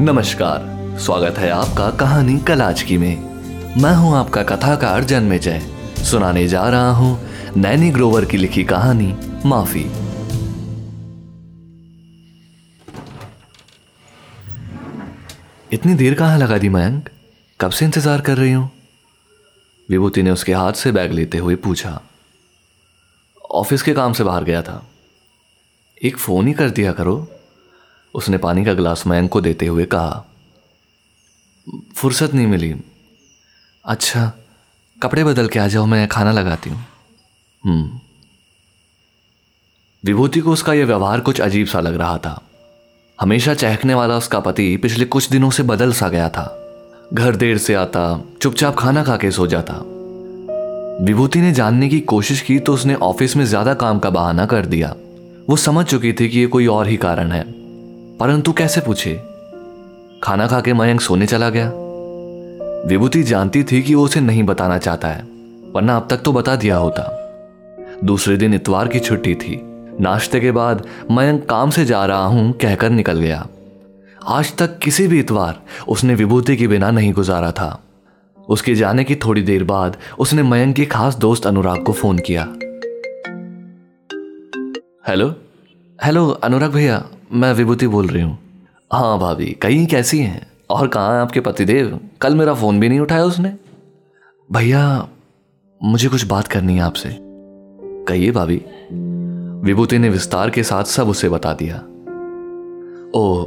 नमस्कार, स्वागत है आपका कहानी कलाचकी में। मैं हूँ आपका कथाकार जन्मे जय सुनाने जा रहा हूँ नैनी ग्रोवर की लिखी कहानी, माफ़ी। इतनी देर कहाँ लगा दी मयंक? कब से इंतज़ार कर रही हूँ? विभूति ने उसके हाथ से बैग लेते हुए पूछा। ऑफ़िस के काम से बाहर गया था। एक फ़ोन ही कर दिया करो। उसने पानी का गिलास मयंक को देते हुए कहा, फुर्सत नहीं मिली। अच्छा कपड़े बदल के आ जाओ, मैं खाना लगाती हूँ। हम्म। विभूति को उसका यह व्यवहार कुछ अजीब सा लग रहा था। हमेशा चहकने वाला उसका पति पिछले कुछ दिनों से बदल सा गया था। घर देर से आता, चुपचाप खाना खा के सो जाता। विभूति ने जानने की कोशिश की तो उसने ऑफ़िस में ज़्यादा काम का बहाना कर दिया। वो समझ चुकी थी कि ये कोई और ही कारण है। परंतु कैसे पूछे? खाना खा के मयंक सोने चला गया। विभूति जानती थी कि वो उसे नहीं बताना चाहता है, वरना अब तक तो बता दिया होता। दूसरे दिन इतवार की छुट्टी थी। नाश्ते के बाद मयंक काम से जा रहा हूँ, कहकर निकल गया। आज तक किसी भी इतवार उसने विभूति के बिना नहीं गुजारा था। उसके जाने की थोड़ी देर बाद उसने मयंक के खास दोस्त अनुराग को फ़ोन किया। हेलो? हेलो, अनुराग भैया। मैं विभूति बोल रही हूँ। हाँ भाभी, कहीं कैसी हैं? और कहाँ है आपके पतिदेव? कल मेरा फ़ोन भी नहीं उठाया उसने। भैया, मुझे कुछ बात करनी है आपसे। कहिए भाभी। विभूति ने विस्तार के साथ सब उसे बता दिया। ओ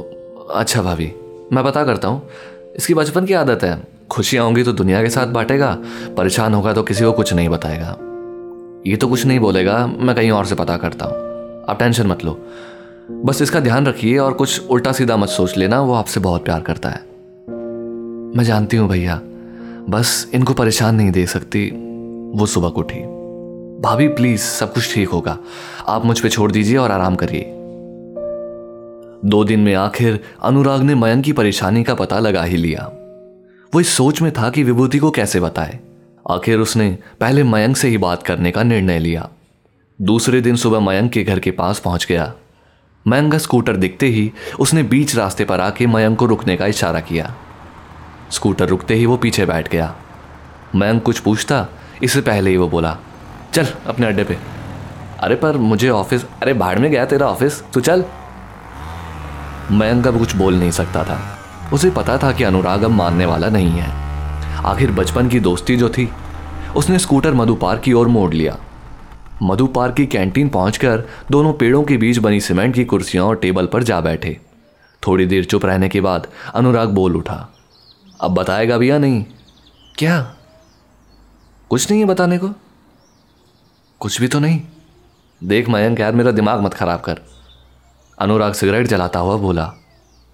अच्छा भाभी, मैं पता करता हूँ। इसकी बचपन की आदत है। खुशियाँ होंगी तो दुनिया के साथ बांटेगा, परेशान होगा तो किसी को कुछ नहीं बताएगा। ये तो कुछ नहीं बोलेगा, मैं कहीं और से पता करता हूँ। आप टेंशन मत लो। बस इसका ध्यान रखिए और कुछ उल्टा सीधा मत सोच लेना, वो आपसे बहुत प्यार करता है। मैं जानती हूँ भैया, बस इनको परेशान नहीं दे सकती, वो सुबह को उठी। भाभी प्लीज़ सब कुछ ठीक होगा। आप मुझ पे छोड़ दीजिए और आराम करिए। दो दिन में आखिर अनुराग ने मयंक की परेशानी का पता लगा ही लिया। वो इस सोच में था कि विभूति को कैसे बताए। आखिर उसने पहले मयंक से ही बात करने का निर्णय लिया। दूसरे दिन सुबह मयंक के घर के पास पहुँच गया। मयंक का स्कूटर दिखते ही उसने बीच रास्ते पर आके मयंक को रुकने का इशारा किया। स्कूटर रुकते ही वो पीछे बैठ गया। मयंक कुछ पूछता, इससे पहले ही वो बोला, चल, अपने अड्डे पे। अरे, पर मुझे ऑफ़िस अरे बाहर में गया तेरा ऑफ़िस तो चल। मयंक अब कुछ बोल नहीं सकता था। उसे पता था कि अनुराग अब मानने वाला नहीं है। आखिर बचपन की दोस्ती जो थी, उसने स्कूटर मधुपार की ओर मोड़ लिया। मधु पार्क की कैंटीन पहुंचकर दोनों पेड़ों के बीच बनी सीमेंट की कुर्सियाँ और टेबल पर जा बैठे। थोड़ी देर चुप रहने के बाद अनुराग बोल उठा, अब बताएगा भी या नहीं? क्या? कुछ नहीं है बताने को? कुछ भी तो नहीं? देख मयंक, यार मेरा दिमाग मत खराब कर। अनुराग सिगरेट जलाता हुआ बोला,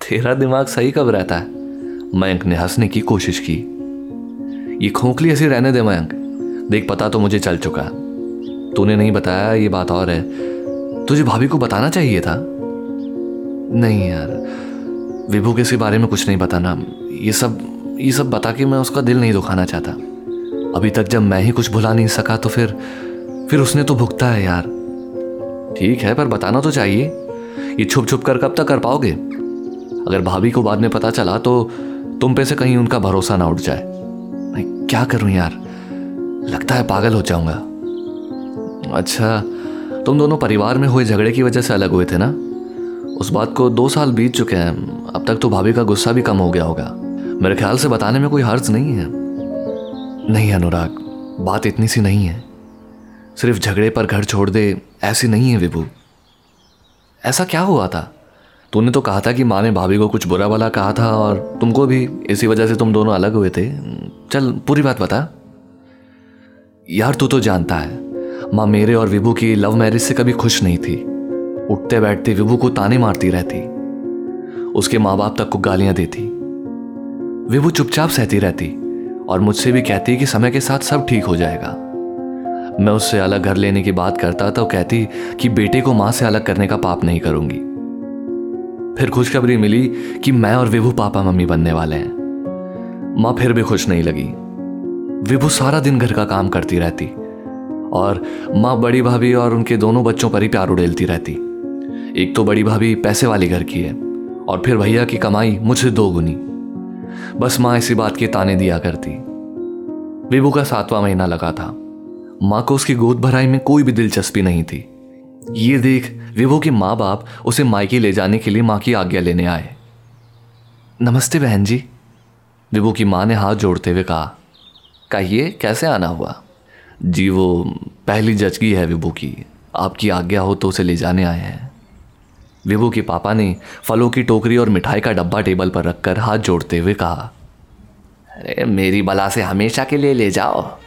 तेरा दिमाग सही कब रहता है? मयंक ने हंसने की कोशिश की। ये खोखली ऐसी रहने दे मयंक। देख पता तो मुझे चल चुका तूने नहीं बताया, ये बात और है। तुझे भाभी को बताना चाहिए था? नहीं यार, विभू के इसी बारे में कुछ नहीं बताना। ये सब ये सब बता के मैं उसका दिल नहीं दुखाना चाहता। अभी तक जब मैं ही कुछ भुला नहीं सका तो फिर फिर उसने तो भुगता है यार। ठीक है, पर बताना तो चाहिए। ये छुप छुप कर कब तक कर पाओगे? अगर भाभी को बाद में पता चला तो तुम पे से कहीं उनका भरोसा ना उठ जाए। मैं क्या करूँ यार? लगता है पागल हो जाऊँगा। अच्छा तुम दोनों परिवार में हुए झगड़े की वजह से अलग हुए थे ना? उस बात को दो साल बीत चुके हैं, अब तक तो भाभी का गुस्सा भी कम हो गया होगा। मेरे ख्याल से बताने में कोई हर्ज नहीं है। नहीं, अनुराग, बात इतनी सी नहीं है। सिर्फ़ झगड़े पर घर छोड़ दे, ऐसी नहीं है विभू। ऐसा क्या हुआ था? तूने तो कहा था कि माँ ने भाभी को कुछ बुरा भला कहा था और तुमको भी इसी वजह से तुम दोनों अलग हुए थे। चल, पूरी बात बता। यार, तू तो जानता है। माँ मेरे और विभू की लव मैरिज से कभी खुश नहीं थी। उठते बैठते विभू को ताने मारती रहती। उसके माँ बाप तक को गालियाँ देती। विभू चुपचाप सहती रहती और मुझसे भी कहती कि समय के साथ सब ठीक हो जाएगा। मैं उससे अलग घर लेने की बात करता तो कहती कि बेटे को माँ से अलग करने का पाप नहीं करूँगी। फिर खुशखबरी मिली कि मैं और विभू पापा मम्मी बनने वाले हैं। माँ फिर भी खुश नहीं लगी। विभू सारा दिन घर का काम करती रहती। और माँ बड़ी भाभी और उनके दोनों बच्चों पर ही प्यार उड़ेलती रहती। एक तो बड़ी भाभी पैसे वाली घर की है और फिर भैया की कमाई मुझसे दो गुनी। बस माँ इसी बात के ताने दिया करती। विभू का सातवां महीना लगा था। माँ को उसकी गोद भराई में कोई भी दिलचस्पी नहीं थी। ये देख विभू के माँ बाप उसे मायके ले जाने के लिए माँ की आज्ञा लेने आए। नमस्ते बहन जी। विभू की माँ ने हाथ जोड़ते हुए कहा, कहिए, कैसे आना हुआ? जी, वो पहली जचगी है विभू की। आपकी आज्ञा हो तो उसे ले जाने आए हैं। विभू के पापा ने फलों की टोकरी और मिठाई का डब्बा टेबल पर रखकर हाथ जोड़ते हुए कहा, अरे, मेरी बला से हमेशा के लिए ले जाओ।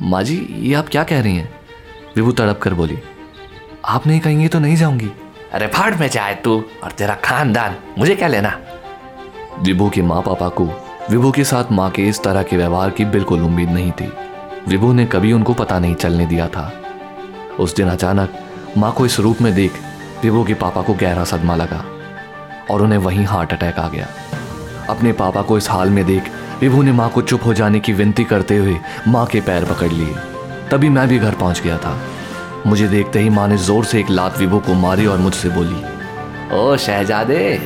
माँ जी, ये आप क्या कह रही हैं? विभू तड़प कर बोली, आप नहीं कहेंगे तो नहीं जाऊँगी। अरे, फाड़ में जाए तू और तेरा खानदान, मुझे क्या लेना? विभू के माँ पापा को विभू के साथ माँ के इस तरह के व्यवहार की बिल्कुल उम्मीद नहीं थी। विभू ने कभी उनको पता नहीं चलने दिया था। उस दिन अचानक माँ को इस रूप में देख विभू के पापा को गहरा सदमा लगा और उन्हें वहीं हार्ट अटैक आ गया। अपने पापा को इस हाल में देख विभू ने माँ को चुप हो जाने की विनती करते हुए माँ के पैर पकड़ लिए। तभी मैं भी घर पहुँच गया था। मुझे देखते ही माँ ने ज़ोर से एक लात विभू को मारी और मुझसे बोली, ओ शहजादे,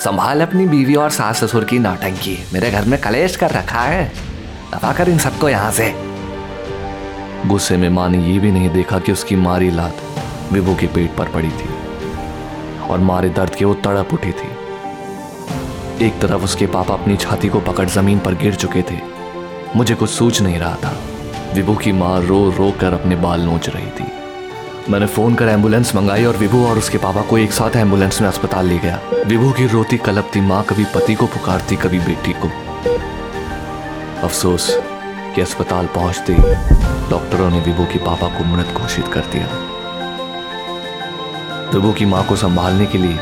संभाल अपनी बीवी और सास ससुर की नौटंकी। मेरे घर में कलेश कर रखा है। दफ़ा कर इन सबको यहाँ से। गुस्से में माँ ने यह भी नहीं देखा कि उसकी मारी लात विभू के पेट पर पड़ी थी और मारे दर्द के वो तड़प उठी थी। एक तरफ़ उसके पापा अपनी छाती को पकड़ ज़मीन पर गिर चुके थे। मुझे कुछ सूझ नहीं रहा था। विभू की माँ रो रो कर अपने बाल नोच रही थी। मैंने फ़ोन कर एंबुलेंस मंगाई और विभू और उसके पापा को एक साथ एंबुलेंस में अस्पताल ले गया। विभू की रोती कलपती माँ कभी पति को पुकारती, कभी बेटी को। अफसोस कि अस्पताल पहुँचते डॉक्टरों ने विभू के पापा को मृत घोषित कर दिया। विभू की माँ को संभालने के लिए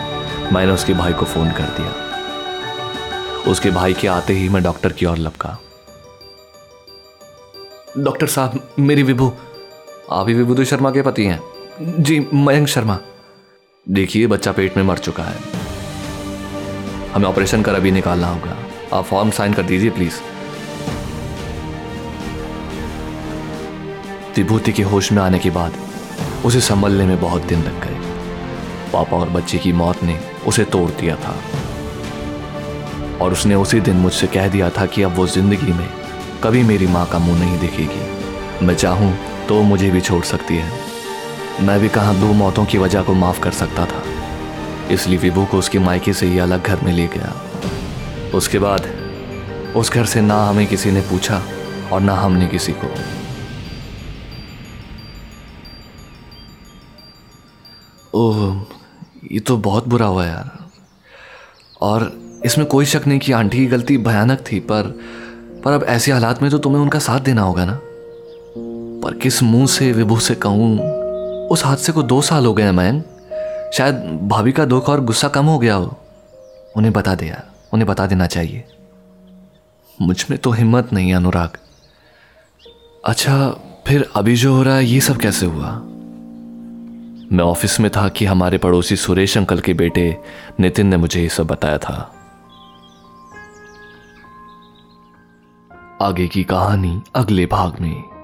मैंने उसके भाई को फ़ोन कर दिया। उसके भाई के आते ही मैं डॉक्टर की ओर लपका। डॉक्टर साहब, मेरी विभू, आप ही विभूति शर्मा के पति हैं? जी, मयंक शर्मा। देखिए, बच्चा पेट में मर चुका है। हमें ऑपरेशन कर अभी निकालना होगा। आप फॉर्म साइन कर दीजिए, प्लीज़। विभूति के होश में आने के बाद उसे संभलने में बहुत दिन लग गए। पापा और बच्चे की मौत ने उसे तोड़ दिया था। और उसने उसी दिन मुझसे कह दिया था कि अब वो ज़िंदगी में कभी मेरी माँ का मुँह नहीं दिखेगी। मैं चाहूँ तो मुझे भी छोड़ सकती है। मैं भी कहाँ दो मौतों की वजह को माफ़ कर सकता था। इसलिए विभू को उसके मायके से ही अलग घर में ले गया। उसके बाद उस घर से ना हमें किसी ने पूछा और ना हमने किसी को। ओह, ये तो बहुत बुरा हुआ यार। और इसमें कोई शक नहीं कि आंटी की गलती भयानक थी, पर पर अब ऐसे हालात में तो तुम्हें उनका साथ देना होगा ना? पर किस मुँह से, विभू से कहूँ, उस हादसे को दो साल हो गए मैन शायद भाभी का दुख और गुस्सा कम हो गया हो। उन्हें बता दे यार, उन्हें बता देना चाहिए। मुझमें तो हिम्मत नहीं अनुराग। अच्छा फिर अभी जो हो रहा है, ये सब कैसे हुआ? मैं ऑफ़िस में था कि हमारे पड़ोसी सुरेश अंकल के बेटे नितिन ने मुझे यह सब बताया था। आगे की कहानी अगले भाग में।